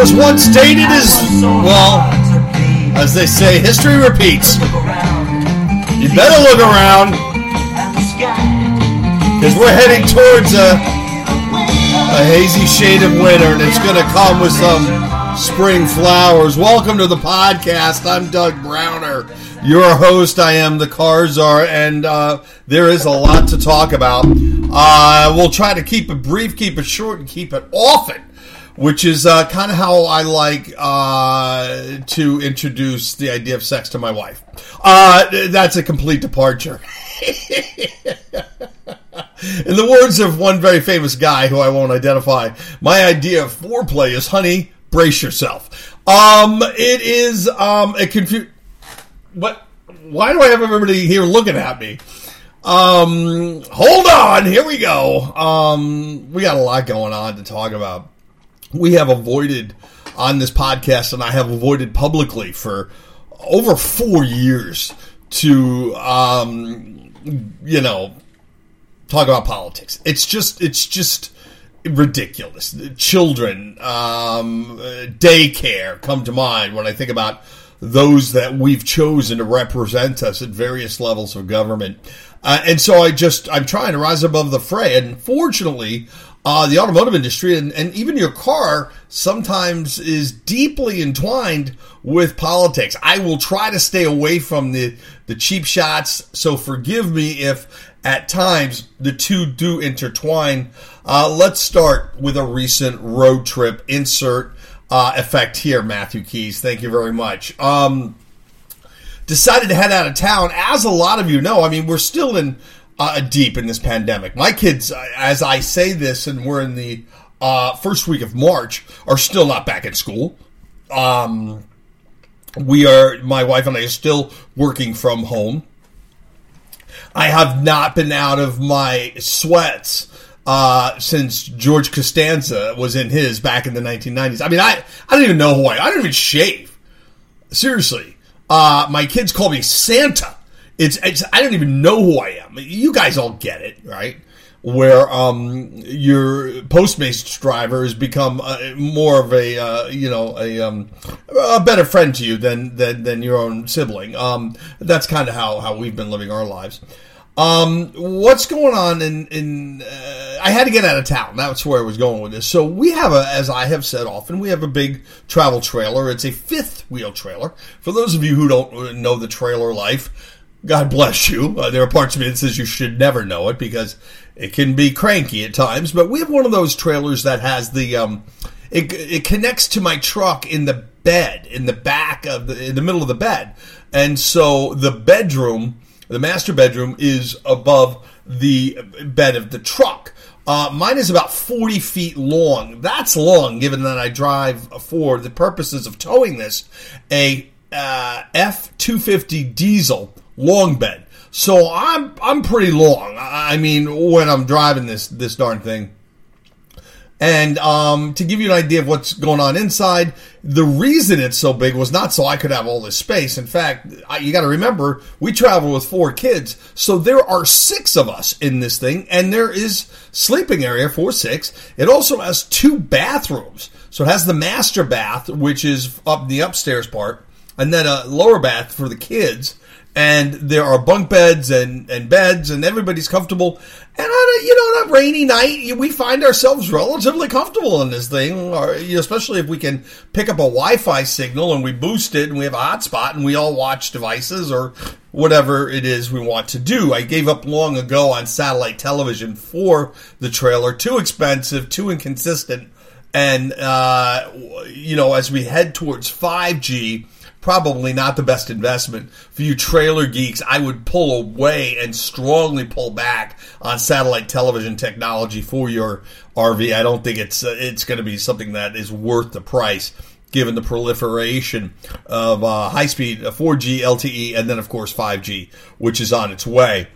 Was once stated is, well, as they say, history repeats. You better look around, because we're heading towards a, a hazy shade of winter, and it's going to come with some spring flowers. Welcome to the podcast. I'm Doug Browner, your host. I am the car czar, and uh, there is a lot to talk about. Uh, we'll try to keep it brief, keep it short, and keep it often which is uh, kind of how I like uh, to introduce the idea of sex to my wife. Uh, that's a complete departure. In the words of one very famous guy who I won't identify, my idea of foreplay is, honey, brace yourself. Um, it is um, a confu- What? Why do I have everybody here looking at me? Um, hold on, here we go. Um, we got a lot going on to talk about we have avoided on this podcast, and I have avoided publicly for over four years to, um, you know, talk about politics. It's just, it's just ridiculous. Children, um, daycare come to mind when I think about those that we've chosen to represent us at various levels of government. Uh, and so I just, I'm trying to rise above the fray. And fortunately, uh, the automotive industry and, and even your car sometimes is deeply entwined with politics. I will try to stay away from the, the cheap shots, so forgive me if at times the two do intertwine. Uh, let's start with a recent road trip insert uh, effect here, Matthew Keys. Thank you very much. Um, decided to head out of town, as a lot of you know. I mean, we're still in uh, deep in this pandemic. My kids, uh, as I say this, and we're in the uh, first week of March, are still not back at school. Um, we are, my wife and I are still working from home. I have not been out of my sweats uh, since George Costanza was in his back in the 1990s. I mean, I, I don't even know who I I don't even shave. Seriously. Uh, my kids call me Santa. It's, it's I don't even know who I am. You guys all get it, right? Where um, your Postmates driver has become uh, more of a uh, you know a um, a better friend to you than than, than your own sibling. Um, that's kind of how how we've been living our lives. Um, what's going on in, in uh, I had to get out of town. That's where I was going with this. So we have a, as I have said often, we have a big travel trailer. It's a fifth wheel trailer. For those of you who don't know the trailer life, God bless you. Uh, there are parts of me that says you should never know it because it can be cranky at times. But we have one of those trailers that has the um, it, it connects to my truck in the bed in the back of the in the middle of the bed, and so the bedroom, the master bedroom, is above the bed of the truck. Uh, mine is about 40 feet long. That's long, given that I drive for the purposes of towing this a uh, F 250 diesel long bed. So I'm I'm pretty long. I mean, when I'm driving this this darn thing. And um, to give you an idea of what's going on inside, the reason it's so big was not so I could have all this space. In fact, I, you got to remember we travel with four kids, so there are six of us in this thing, and there is sleeping area for six. It also has two bathrooms, so it has the master bath, which is up the upstairs part, and then a lower bath for the kids and there are bunk beds and, and beds, and everybody's comfortable. And on a, you know, on a rainy night, we find ourselves relatively comfortable in this thing, or, especially if we can pick up a Wi-Fi signal and we boost it, and we have a hotspot, and we all watch devices or whatever it is we want to do. I gave up long ago on satellite television for the trailer. Too expensive, too inconsistent, and uh, you know, as we head towards five G probably not the best investment for you trailer geeks. I would pull away and strongly pull back on satellite television technology for your RV. I don't think it's uh, it's going to be something that is worth the price given the proliferation of uh, high speed 4G uh, LTE and then of course 5G which is on its way.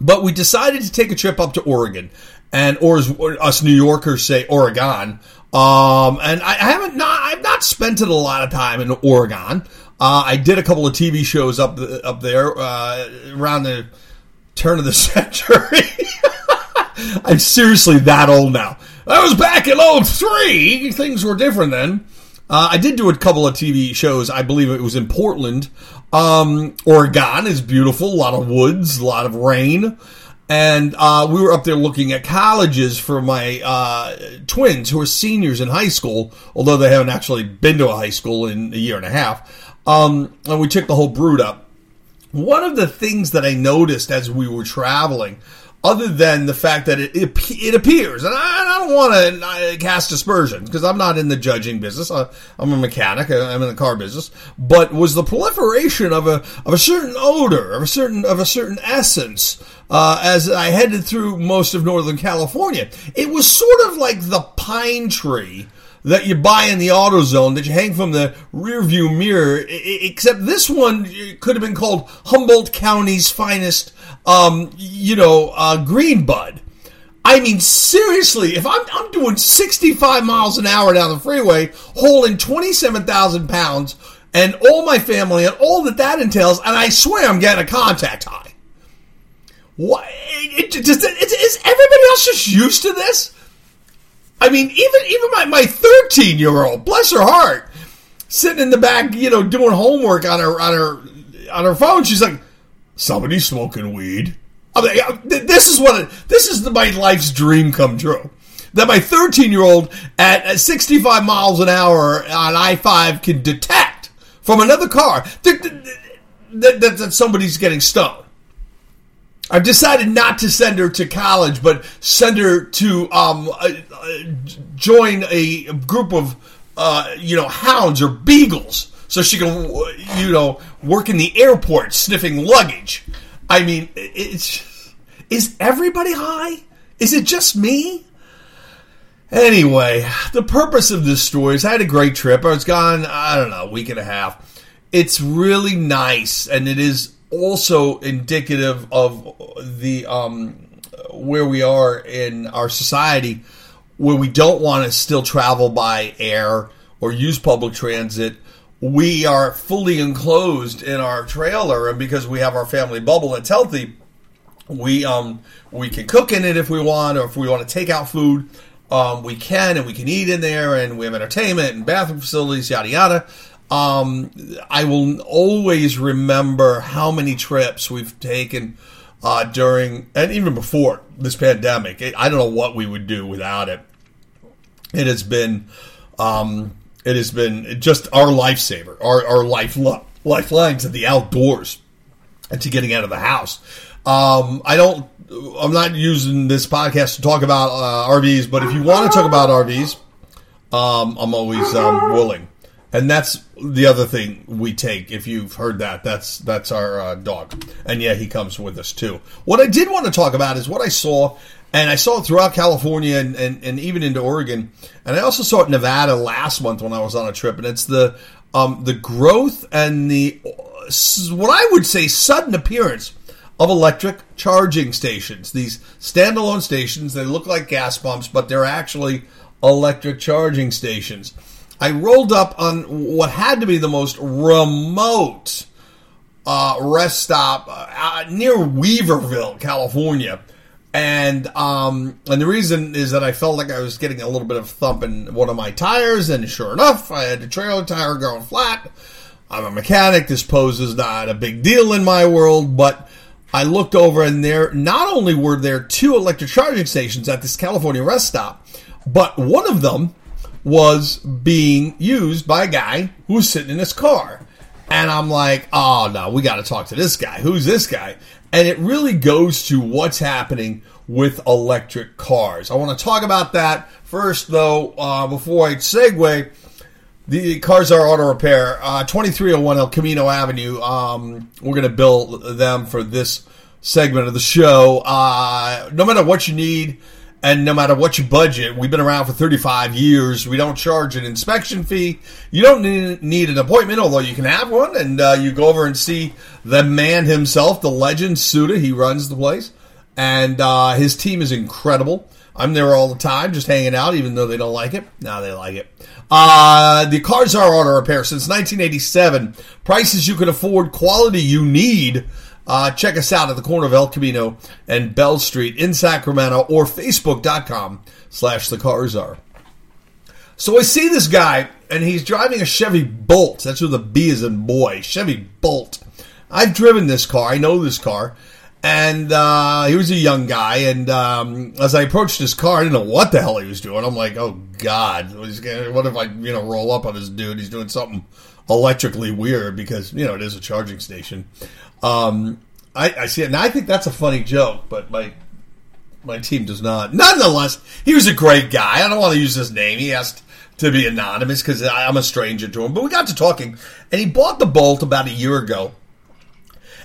But we decided to take a trip up to Oregon and or as us New Yorkers say Oregon um, and I, I, haven't not I've not spent a lot of time in Oregon. Uh, I did a couple of TV shows up the, up there uh, around the turn of the century. I'm seriously that old now. I was back in 03. Things were different then. Uh, I did do a couple of TV shows. I believe it was in Portland. Um, Oregon is beautiful, a lot of woods, a lot of rain. And uh, we were up there looking at colleges for my uh, twins who are seniors in high school, although they haven't actually been to a high school in a year and a half. Um, and we took the whole brood up. One of the things that I noticed as we were traveling other than the fact that it, it, it appears, and I, I don't want to cast aspersions because I'm not in the judging business. I, am a mechanic. I'm in the car business. But was the proliferation of a of a certain odor, of a certain of a certain essence, uh, as I headed through most of Northern California. It was sort of like the pine tree that you buy in the AutoZone that you hang from the rearview mirror. Except this one could have been called Humboldt County's finest, um, you know, uh, green bud. I mean, seriously, if I'm, I'm doing 65 miles an hour down the freeway, holding 27,000 pounds, and all my family and all that that entails, and I swear I'm getting a contact high. What? It, it, does, is everybody else just used to this? I mean, even even my my thirteen year old, bless her heart, sitting in the back, you know, doing homework on her on her on her phone. She's like, "Somebody's smoking weed." I mean, this is what this is my life's dream come true. That my 13 year old at 65 miles an hour on I 5 can detect from another car that, that, that, that somebody's getting stoned. I've decided not to send her to college, but send her to um, uh, uh, join a group of uh, you know hounds or beagles, so she can you know work in the airport sniffing luggage. I mean, it's is everybody high? Is it just me? Anyway, the purpose of this story is I had a great trip. I was gone, I don't know, a week and a half. It's really nice, and it is also indicative of the um, where we are in our society, where we don't want to still travel by air or use public transit. We are fully enclosed in our trailer, and because we have our family bubble that's healthy, we um we can cook in it if we want, or if we want to take out food, um, we can, and we can eat in there, and we have entertainment and bathroom facilities, yada yada. Um, I will always remember how many trips we've taken uh, during and even before this pandemic. It, I don't know what we would do without it. It has been, um, it has been just our lifesaver, our our life lifeline to the outdoors and to getting out of the house. Um, I don't. I'm not using this podcast to talk about uh, RVs, but if you want to talk about RVs, um, I'm always um, willing and that's the other thing we take. If you've heard that, that's that's our uh, dog, and yeah, he comes with us too. What I did want to talk about is what I saw, and I saw it throughout California and, and, and even into Oregon, and I also saw it in Nevada last month when I was on a trip, and it's the um, the growth and the what I would say sudden appearance of electric charging stations. These standalone stations, they look like gas pumps, but they're actually electric charging stations. I rolled up on what had to be the most remote uh, rest stop uh, near Weaverville, California. And um, and the reason is that I felt like I was getting a little bit of thump in one of my tires, and sure enough, I had a trailer tire going flat. I'm a mechanic. This poses not a big deal in my world, but I looked over, and there not only were there two electric charging stations at this California rest stop, but one of them was being used by a guy who was sitting in his car. And I'm like, oh no, we got to talk to this guy. Who's this guy? And it really goes to what's happening with electric cars. I want to talk about that first, though, uh, before I segue. The Car Czar Auto Repair, uh, 2301 El Camino Avenue. Um, we're going to bill them for this segment of the show. Uh, no matter what you need, and no matter what your budget, we've been around for 35 years. We don't charge an inspection fee. You don't need an appointment, although you can have one. And uh, you go over and see the man himself, the legend, Suda. He runs the place. And uh, his team is incredible. I'm there all the time, just hanging out, even though they don't like it. Now they like it. Uh, the Car Czar Auto Repair since 1987. Prices you can afford, quality you need. Uh, check us out at the corner of El Camino and Bell Street in Sacramento or Facebook.com slash the car czar. So I see this guy, and he's driving a Chevy Bolt. That's where the B is in boy. Chevy Bolt. I've driven this car. I know this car. And uh, he was a young guy. And um, as I approached his car, I didn't know what the hell he was doing. I'm like, oh, God. What if I, you know, roll up on this dude? He's doing something electrically weird because, you know, it is a charging station. Um, I, I see it. And I think that's a funny joke, but my my team does not. Nonetheless, he was a great guy. I don't want to use his name. He asked to be anonymous because I'm a stranger to him. But we got to talking, and he bought the Bolt about a year ago.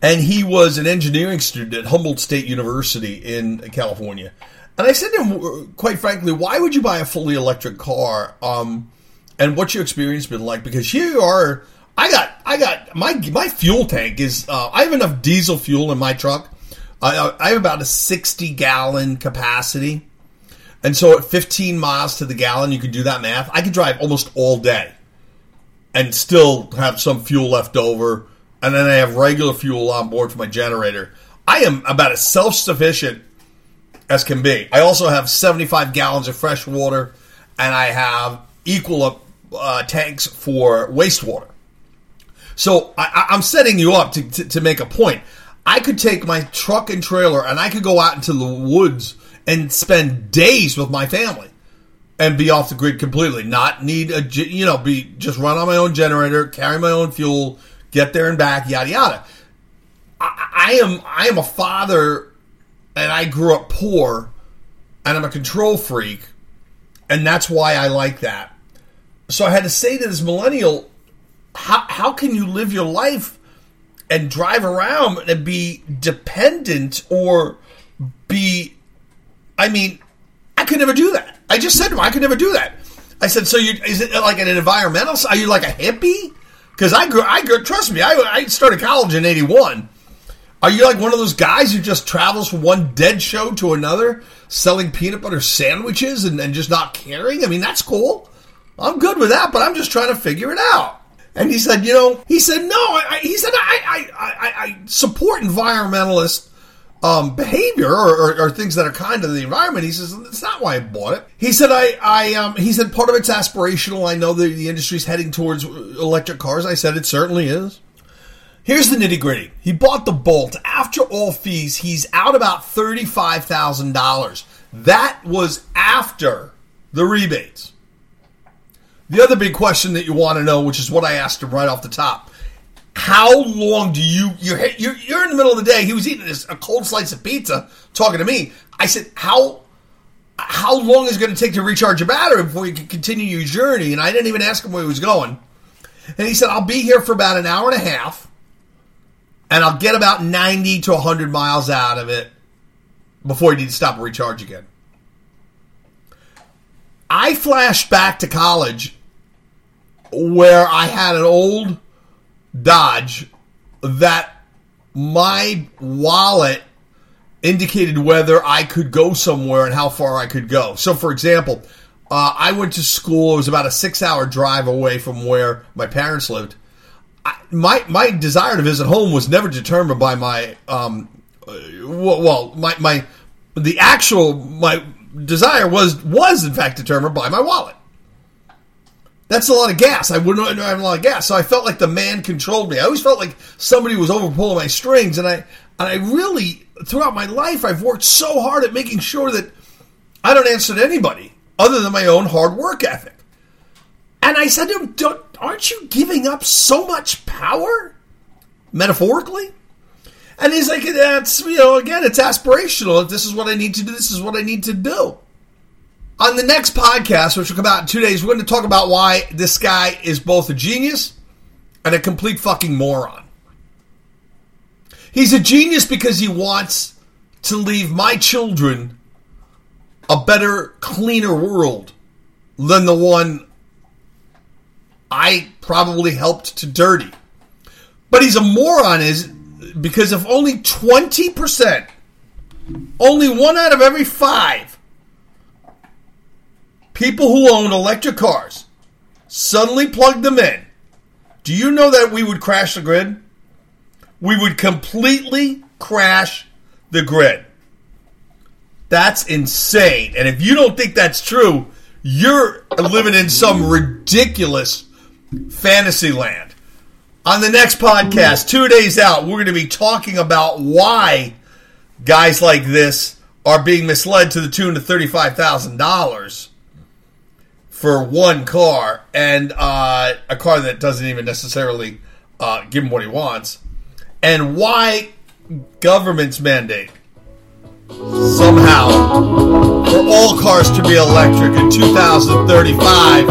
And he was an engineering student at Humboldt State University in California. And I said to him, quite frankly, why would you buy a fully electric car? Um, and what's your experience been like? Because here you are. I got, I got my my fuel tank is. Uh, I have enough diesel fuel in my truck. I, I have about a sixty gallon capacity. And so at 15 miles to the gallon, you can do that math. I could drive almost all day and still have some fuel left over. And then I have regular fuel on board for my generator. I am about as self sufficient as can be. I also have 75 gallons of fresh water and I have equal uh, tanks for wastewater. So I, am setting you up to, to, to make a point. I could take my truck and trailer and I could go out into the woods and spend days with my family and be off the grid completely. Not need a you know be just run on my own generator, carry my own fuel, get there and back, yada yada. I, I am I am a father, and I grew up poor, and I'm a control freak, and that's why I like that. So I had to say to this millennial, how how can you live your life and drive around and be dependent or be I mean, I could never do that. I just said to him, I could never do that. I said, so you is it like an environmental? Are you like a hippie? Because I grew, I grew. Trust me, I, I started college in '81. Are you like one of those guys who just travels from one dead show to another, selling peanut butter sandwiches and, and just not caring? I mean, that's cool. I'm good with that, but I'm just trying to figure it out. And he said, you know, he said, no, I, he said, I, I, I, I support environmentalist um, behavior or, or, or, things that are kind to the environment. He says that's not why I bought it. He said I, I um, he said part of it's aspirational. I know the, the industry's heading towards electric cars. I said it certainly is. Here's the nitty gritty. He bought the Bolt. After all fees, he's out about thirty five thousand dollars. That was after the rebates. The other big question that you want to know, which is what I asked him right off the top how long do you you're, you're you're in the middle of the day he was eating this, a cold slice of pizza talking to me. I said how how long is it going to take to recharge your battery before you can continue your journey? And i didn't even ask him where he was going. And he said i'll be here for about an hour and a half and i'll get about 90 to 100 miles out of it before you need to stop and recharge again. I flashed back to college where i had an old Dodge that my wallet indicated whether I could go somewhere and how far I could go. So, for example, uh, I went to school. It was about a six-hour drive away from where my parents lived. I, my my desire to visit home was never determined by my um, uh, well, my my the actual my desire was was in fact determined by my wallet. That's a lot of gas. I wouldn't have a lot of gas. So I felt like the man controlled me. I always felt like somebody was over pulling my strings. And I, and I really, throughout my life, I've worked so hard at making sure that I don't answer to anybody other than my own hard work ethic. And I said to him, aren't you giving up so much power? Metaphorically? And he's like, that's, you know, again, it's aspirational. This is what I need to do, this is what I need to do. On the next podcast, which will come out in two days, we're going to talk about why this guy is both a genius and a complete fucking moron. He's a genius because he wants to leave my children a better, cleaner world than the one I probably helped to dirty. But he's a moron is because if only 20%, only one out of every five people who own electric cars suddenly plug them in, do you know that we would crash the grid? We would completely crash the grid. That's insane. And if you don't think that's true, you're living in some ridiculous fantasy land. On the next podcast, two days out, we're going to be talking about why guys like this are being misled to the tune of $35,000 for one car and uh, a car that doesn't even necessarily uh, give him what he wants, and why governments mandate somehow for all cars to be electric in 2035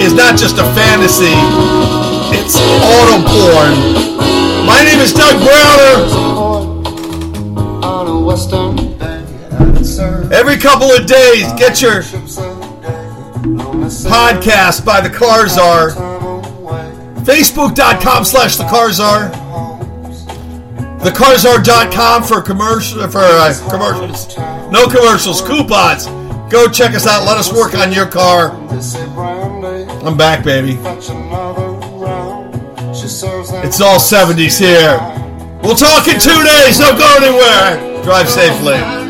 is not just a fantasy, it's auto porn. My name is Doug Browner. Every couple of days, get your podcast by the Car Czar. Facebook.com slash the Car Czar. TheCarCzar.com for commercial for uh, commercials. No commercials, coupons. Go check us out. Let us work on your car. I'm back, baby. It's all 70s here. We'll talk in two days. Don't go anywhere. Drive safely.